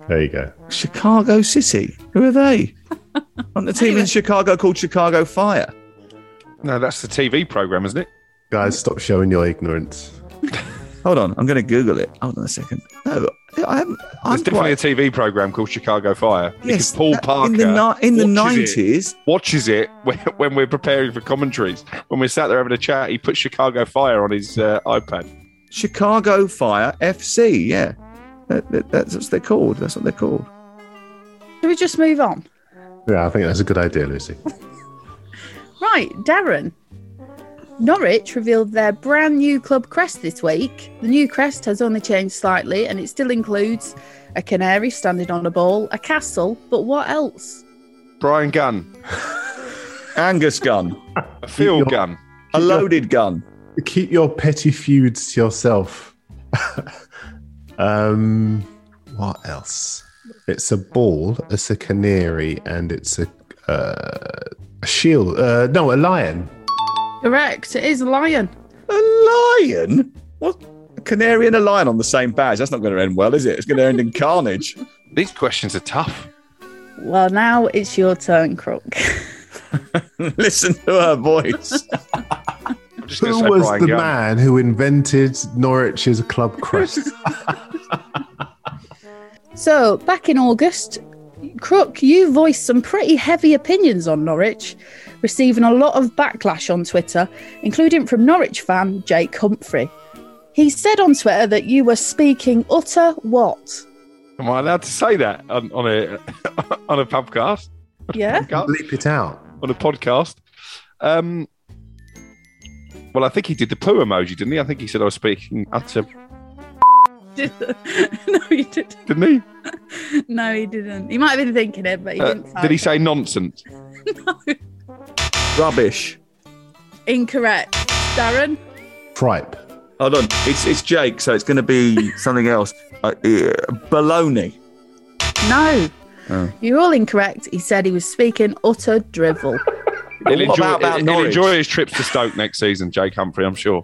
There you go. Chicago City. Who are they? Aren't the team in Chicago called Chicago Fire? No, that's the TV program, isn't it? Guys, stop showing your ignorance. Hold on, I'm going to Google it. Hold on a second. No, I haven't. I'm There's definitely quite- a TV program called Chicago Fire. Yes, because Paul that- Parker in the ni- in the watches it- 90s. watches it when, when we're preparing for commentaries. When we're sat there having a chat, he puts Chicago Fire on his uh, iPad. Chicago Fire FC. Yeah, That- that- that's what they're called. That's what they're called. Should we just move on? Yeah, I think that's a good idea, Lucy. Right, Darren. Norwich revealed their brand new club crest this week. The new crest has only changed slightly and it still includes a canary standing on a ball, a castle, but what else? Brian Gunn, Angus Gunn, a field gun. a loaded gun. Keep your petty feuds to yourself. um, what else? It's a ball. It's a canary, and it's a uh, a shield. Uh, no, a lion. Correct, it is a lion. A lion? What? A canary and a lion on the same badge. That's not going to end well, is it? It's going to end in carnage. These questions are tough. Well, now it's your turn, Crook. Listen to her voice. I'm just Who was Brian the Gunn. man who invented Norwich's club crest? So, back in August, Crook, you voiced some pretty heavy opinions on Norwich, receiving a lot of backlash on Twitter, including from Norwich fan Jake Humphrey. He said on Twitter that you were speaking utter what? Am I allowed to say that on, on a on a podcast? Yeah. Bleep it out. On a podcast. Um, well, I think he did the poo emoji, didn't he? I think he said I was speaking utter, no, he didn't. didn't he? No, he didn't. He might have been thinking it, but he Uh, didn't. did he it. say nonsense? No. Rubbish. Incorrect. Darren? Tripe. Hold on. It's it's Jake, so it's going to be something else. Uh, uh, baloney. No. Oh. You're all incorrect. He said he was speaking utter drivel. He'll enjoy, about- about he'll enjoy his trips to Stoke next season, Jake Humphrey, I'm sure.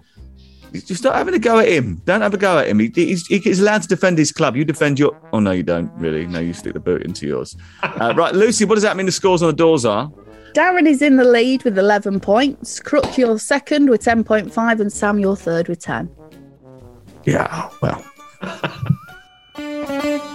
Just stop having a go at him. Don't have a go at him. He, he's, he's allowed to defend his club. You defend your. Oh no, you don't really. No, you stick the boot into yours. Uh, right, Lucy. What does that mean? The scores on the doors are. Darren is in the lead with 11 points. Crook, you're second with 10.5, and Sam, you're third with 10. Yeah. Well.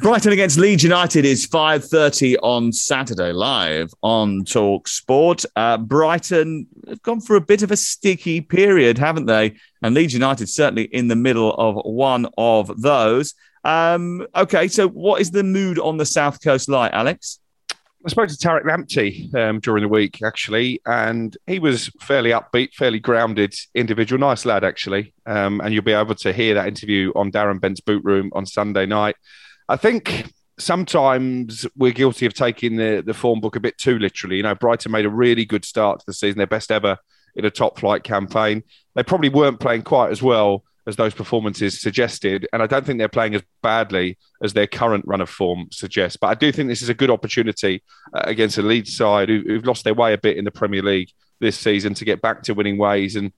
Brighton against Leeds United is 5.30 on Saturday, live on Talk Sport. Uh, Brighton have gone for a bit of a sticky period, haven't they? And Leeds United certainly in the middle of one of those. Um, okay, so what is the mood on the South Coast like, Alex? I spoke to Tariq Lamptey um, during the week, actually, and he was fairly upbeat, fairly grounded individual. Nice lad, actually. Um, and you'll be able to hear that interview on Darren Bent's boot room on Sunday night. I think sometimes we're guilty of taking the, the form book a bit too literally. You know, Brighton made a really good start to the season, their best ever in a top flight campaign. They probably weren't playing quite as well as those performances suggested. And I don't think they're playing as badly as their current run of form suggests. But I do think this is a good opportunity uh, against a lead side who, who've lost their way a bit in the Premier League this season to get back to winning ways. And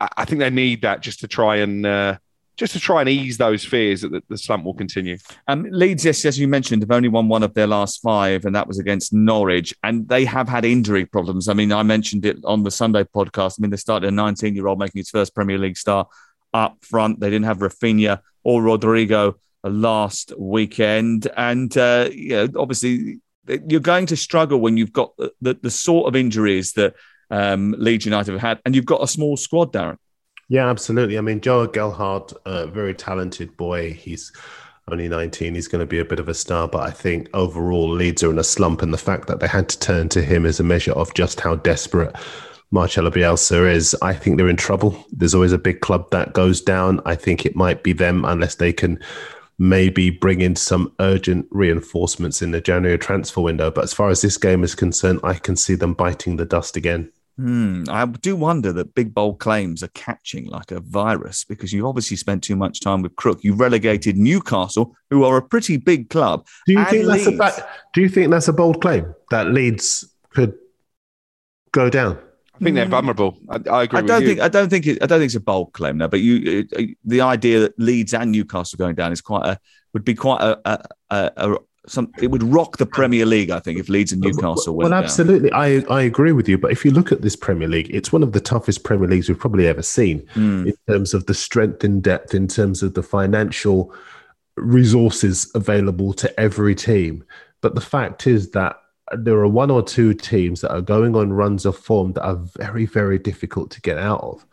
I, I think they need that just to try and. Uh, just to try and ease those fears that the, the slump will continue. Um, Leeds, yes, as you mentioned, have only won one of their last five, and that was against Norwich. And they have had injury problems. I mean, I mentioned it on the Sunday podcast. I mean, they started a 19 year old making his first Premier League start up front. They didn't have Rafinha or Rodrigo last weekend. And, uh, you know, obviously, you're going to struggle when you've got the, the, the sort of injuries that um, Leeds United have had, and you've got a small squad, Darren. Yeah, absolutely. I mean, Joe Gelhardt, a very talented boy. He's only 19. He's going to be a bit of a star, but I think overall Leeds are in a slump, and the fact that they had to turn to him is a measure of just how desperate Marcelo Bielsa is. I think they're in trouble. There's always a big club that goes down. I think it might be them unless they can maybe bring in some urgent reinforcements in the January transfer window. But as far as this game is concerned, I can see them biting the dust again. Hmm. I do wonder that big bold claims are catching like a virus because you obviously spent too much time with Crook. You relegated Newcastle, who are a pretty big club. Do you think Leeds. that's a Do you think that's a bold claim that Leeds could go down? I think they're vulnerable. I, I agree. I don't you. think. I don't think. It, I don't think it's a bold claim now. But you, it, the idea that Leeds and Newcastle going down is quite a would be quite a, a, a, a some it would rock the Premier League, I think, if Leeds and Newcastle went. Well, absolutely, down. I I agree with you. But if you look at this Premier League, it's one of the toughest Premier Leagues we've probably ever seen mm. in terms of the strength and depth, in terms of the financial resources available to every team. But the fact is that there are one or two teams that are going on runs of form that are very, very difficult to get out of.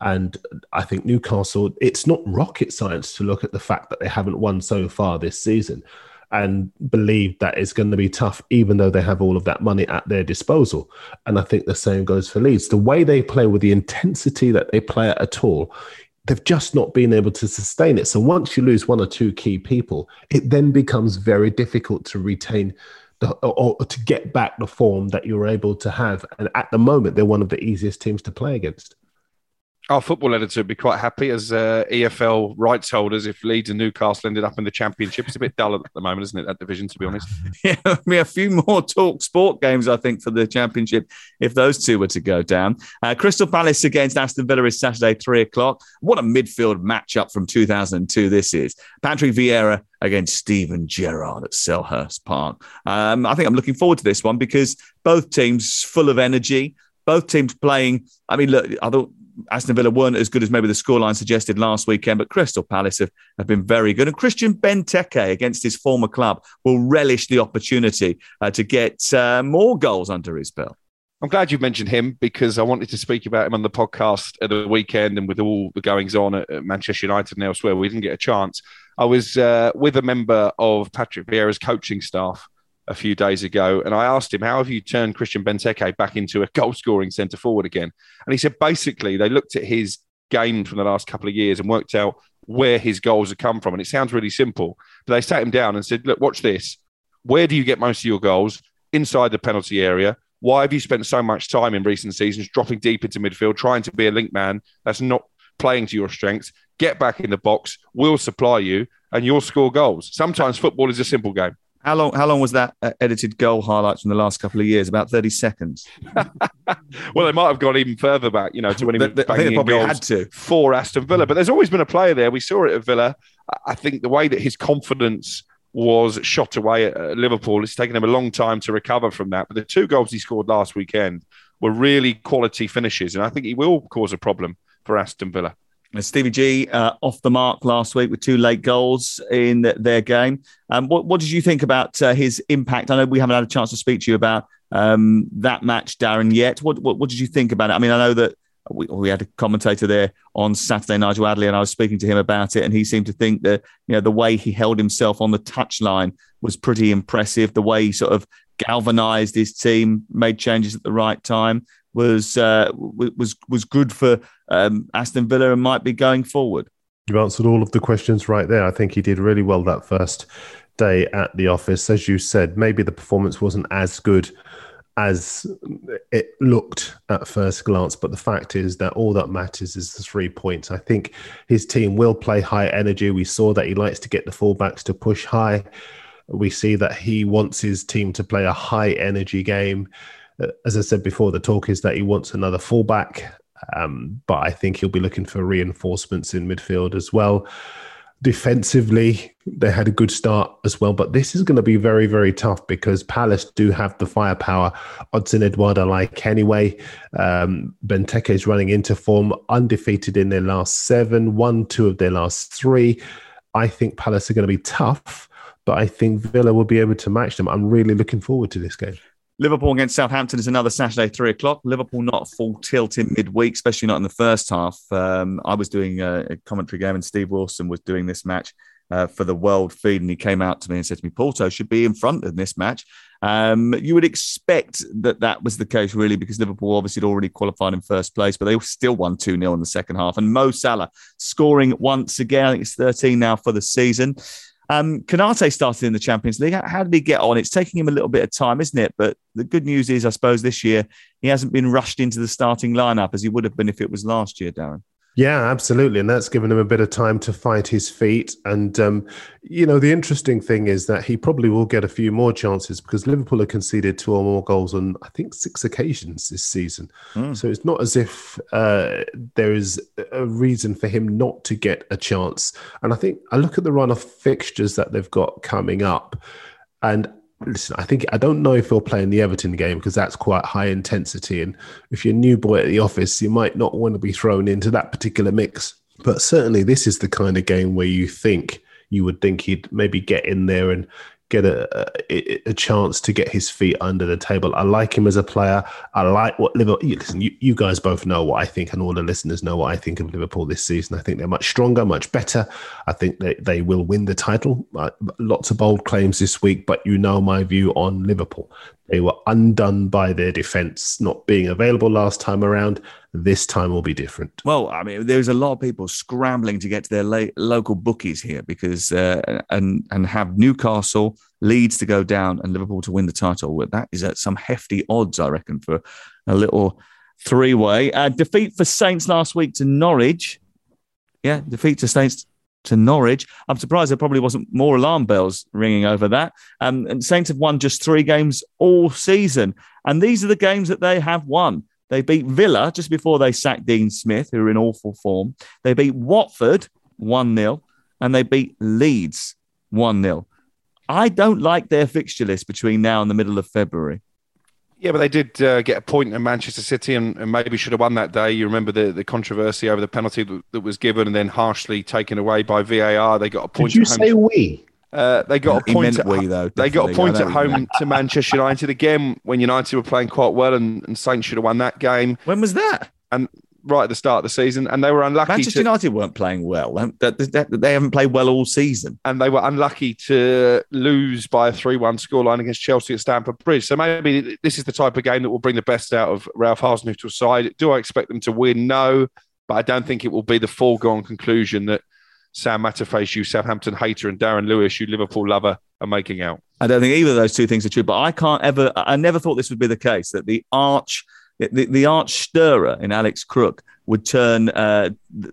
And I think Newcastle, it's not rocket science to look at the fact that they haven't won so far this season and believe that it's going to be tough, even though they have all of that money at their disposal. And I think the same goes for Leeds. The way they play with the intensity that they play at all, they've just not been able to sustain it. So once you lose one or two key people, it then becomes very difficult to retain the, or, or to get back the form that you're able to have. And at the moment, they're one of the easiest teams to play against our football editor would be quite happy as uh, EFL rights holders if Leeds and Newcastle ended up in the Championship. It's a bit dull at the moment, isn't it? That division, to be honest. yeah, mean, a few more talk sport games, I think, for the Championship if those two were to go down. Uh, Crystal Palace against Aston Villa is Saturday, three o'clock. What a midfield matchup from 2002 this is. Patrick Vieira against Steven Gerrard at Selhurst Park. Um, I think I'm looking forward to this one because both teams full of energy. Both teams playing. I mean, look, I thought Aston Villa weren't as good as maybe the scoreline suggested last weekend, but Crystal Palace have, have been very good. And Christian Benteke against his former club will relish the opportunity uh, to get uh, more goals under his belt. I'm glad you mentioned him because I wanted to speak about him on the podcast at the weekend and with all the goings on at, Manchester United and elsewhere. We didn't get a chance. I was uh, with a member of Patrick Vieira's coaching staff a few days ago, and I asked him, "How have you turned Christian Benteke back into a goal-scoring centre forward again?" And he said, basically, they looked at his game from the last couple of years and worked out where his goals have come from. And it sounds really simple, but they sat him down and said, "Look, watch this. Where do you get most of your goals? Inside the penalty area." Why have you spent so much time in recent seasons dropping deep into midfield, trying to be a link man that's not playing to your strengths? Get back in the box, we'll supply you, and you'll score goals. Sometimes football is a simple game. How long? How long was that uh, edited goal highlights from the last couple of years? About thirty seconds. well, they might have gone even further back, you know, to when he was They- they- I think they banging probably goals had to. for Aston Villa. But there's always been a player there. We saw it at Villa. I- I think the way that his confidence was shot away at, at Liverpool, it's taken him a long time to recover from that. But the two goals he scored last weekend were really quality finishes, and I think he will cause a problem for Aston Villa. Stevie G uh, off the mark last week with two late goals in their game. Um, what, what did you think about uh, his impact? I know we haven't had a chance to speak to you about um, that match, Darren, yet. What, what, what did you think about it? I mean, I know that we, we had a commentator there on Saturday, Nigel Adderley, and I was speaking to him about it, and he seemed to think that you know the way he held himself on the touchline was pretty impressive. The way he sort of galvanized his team, made changes at the right time was uh, was was good for um, Aston Villa and might be going forward. You answered all of the questions right there. I think he did really well that first day at the office. As you said, maybe the performance wasn't as good as it looked at first glance, but the fact is that all that matters is the three points. I think his team will play high energy. We saw that he likes to get the fullbacks to push high. We see that he wants his team to play a high energy game. Uh, As I said before, the talk is that he wants another fullback, um, but I think he'll be looking for reinforcements in midfield as well. Defensively, they had a good start as well, but this is going to be very, very tough because Palace do have the firepower. Odsonne Edouard I like anyway. Um, Benteke is running into form, undefeated in their last seven, won two of their last three. I think Palace are going to be tough, but I think Villa will be able to match them. I'm really looking forward to this game. Liverpool against Southampton is another Saturday, three o'clock. Liverpool not full tilt in midweek, especially not in the first half. Um, I was doing a, commentary game, and Steve Wilson was doing this match uh, for the World Feed, and he came out to me and said to me, "Porto should be in front in this match." Um, you would expect that that was the case, really, because Liverpool obviously had already qualified in first place, but they still won 2 0 in the second half. And Mo Salah scoring once again. I think it's 13 now for the season. Um, Konaté started in the Champions League. How did he get on? It's taking him a little bit of time, isn't it? But the good news is, I suppose, this year he hasn't been rushed into the starting lineup as he would have been if it was last year, Darren. Yeah, absolutely. And that's given him a bit of time to find his feet. And, um, you know, the interesting thing is that he probably will get a few more chances because Liverpool have conceded two or more goals on, I think, six occasions this season. So it's not as if uh, there is a reason for him not to get a chance. And I think I look at the run of fixtures that they've got coming up. And listen, I think I don't know if he'll play in the Everton game because that's quite high intensity. And if you're a new boy at the office, you might not want to be thrown into that particular mix. But certainly, this is the kind of game where you think you would think he'd maybe get in there and get a, a, a chance to get his feet under the table. I like him as a player. I like what Liverpool. Listen, you, you guys both know what I think, and all the listeners know what I think of Liverpool this season. I think they're much stronger, much better. I think they, they will win the title. Uh, lots of bold claims this week, but you know my view on Liverpool. They were undone by their defence not being available last time around. This time will be different. Well, I mean, there's a lot of people scrambling to get to their la- local bookies here because uh, and and have Newcastle, Leeds to go down, and Liverpool to win the title. That is at some hefty odds, I reckon, for a little three-way uh, defeat for Saints last week to Norwich. Yeah, defeat to Saints to Norwich. I'm surprised there probably wasn't more alarm bells ringing over that. Um, and Saints have won just three games all season, and these are the games that they have won. They beat Villa just before they sacked Dean Smith, who are in awful form. They beat Watford 1 0, and they beat Leeds 1 0. I don't like their fixture list between now and the middle of February. Yeah, but they did uh, get a point in Manchester City and, and maybe should have won that day. You remember the, the controversy over the penalty that, that was given and then harshly taken away by VAR. They got a point. Did you at home. say we? Uh, they got a point. At, we, though, they got a point at know what you home mean. to Manchester United again when United were playing quite well, and, and Saints should have won that game. When was that? And right at the start of the season, and they were unlucky. Manchester to, United weren't playing well. They, they- they haven't played well all season. and they were unlucky to lose by a 3-1 scoreline against Chelsea at Stamford Bridge. So maybe this is the type of game that will bring the best out of Ralph Hasenhüttl's side. Do I expect them to win? No, but I don't think it will be the foregone conclusion that Sam Matterface, you Southampton hater, and Darren Lewis, you Liverpool lover, are making out. I don't think either of those two things are true, but I can't ever, I never thought this would be the case that the arch, the, the arch stirrer in Alex Crook would turn uh,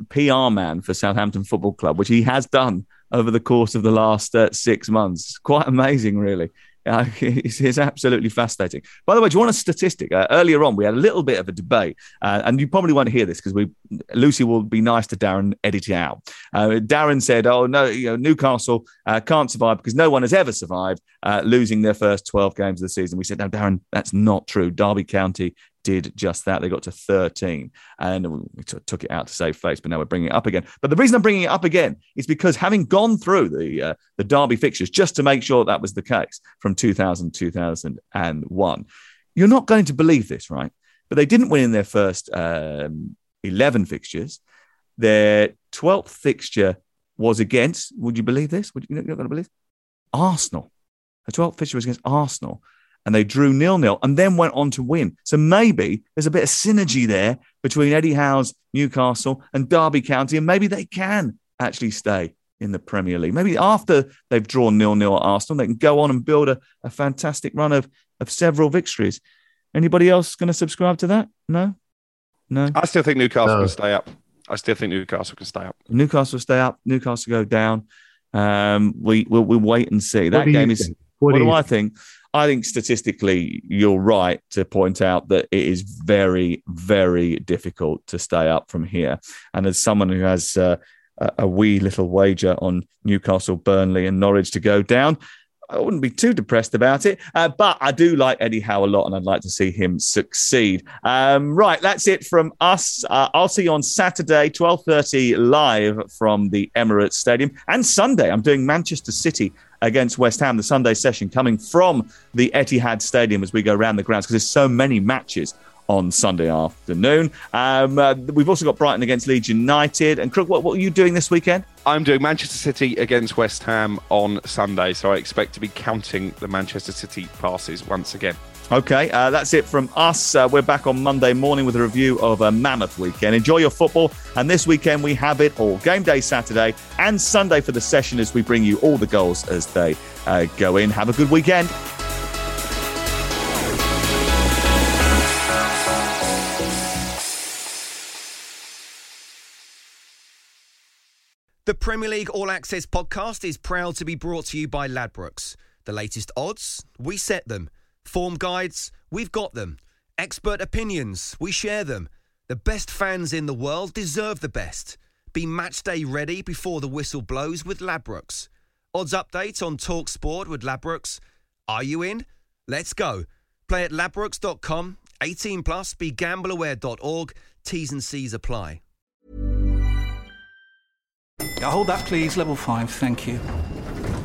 PR man for Southampton Football Club, which he has done over the course of the last uh, six months. Quite amazing, really. It's, it's, absolutely fascinating. By the way, do you want a statistic? Uh, earlier on, we had a little bit of a debate, uh, and you probably won't hear this because we Lucy will be nice to Darren, edit it out. Uh, Darren said, "Oh no, you know Newcastle uh, can't survive because no one has ever survived uh, losing their first twelve games of the season." We said, "No, Darren, that's not true. Derby County did just that. They got to 13 and we took it out to save face, but now we're bringing it up again. But the reason I'm bringing it up again is because having gone through the uh, the Derby fixtures just to make sure that was the case from 2000 2001, you're not going to believe this, right? But they didn't win in their first um, 11 fixtures. Their 12th fixture was against, would you believe this? Would you, you're not going to believe? Arsenal. The 12th fixture was against Arsenal and they drew nil nil and then went on to win. So maybe there's a bit of synergy there between Eddie Howe's Newcastle and Derby County, and maybe they can actually stay in the Premier League. Maybe after they've drawn nil nil at Arsenal, they can go on and build a, a fantastic run of, of several victories. Anybody else going to subscribe to that? No? No. I still think Newcastle no. can stay up. I still think Newcastle can stay up. Newcastle stay up. Newcastle go down. Um, we we'll, we'll wait and see. That game is. Think? What, what do, do I think? I think statistically, you're right to point out that it is very, very difficult to stay up from here. And as someone who has uh, a wee little wager on Newcastle, Burnley, and Norwich to go down, I wouldn't be too depressed about it, uh, but I do like Eddie Howe a lot, and I'd like to see him succeed. Um, right, that's it from us. Uh, I'll see you on Saturday, twelve thirty, live from the Emirates Stadium, and Sunday I'm doing Manchester City against West Ham, the Sunday session coming from the Etihad Stadium as we go around the grounds because there's so many matches on Sunday afternoon. Um, uh, we've also got Brighton against Leeds United. And Crook, what, what are you doing this weekend? I'm doing Manchester City against West Ham on Sunday, so I expect to be counting the Manchester City passes once again. Okay, uh, that's it from us. Uh, we're back on Monday morning with a review of a mammoth weekend. Enjoy your football. And this weekend, we have it all game day Saturday and Sunday for the session as we bring you all the goals as they uh, go in. Have a good weekend. The Premier League All Access podcast is proud to be brought to you by Ladbrokes. The latest odds, we set them. Form guides, we've got them. Expert opinions, we share them. The best fans in the world deserve the best. Be match day ready before the whistle blows with Ladbrokes. Odds update on Talk Sport with Ladbrokes. Are you in? Let's go. Play at ladbrokes.com. 18 plus. BeGambleAware.org. T's and C's apply. hold that, please. Level five. Thank you.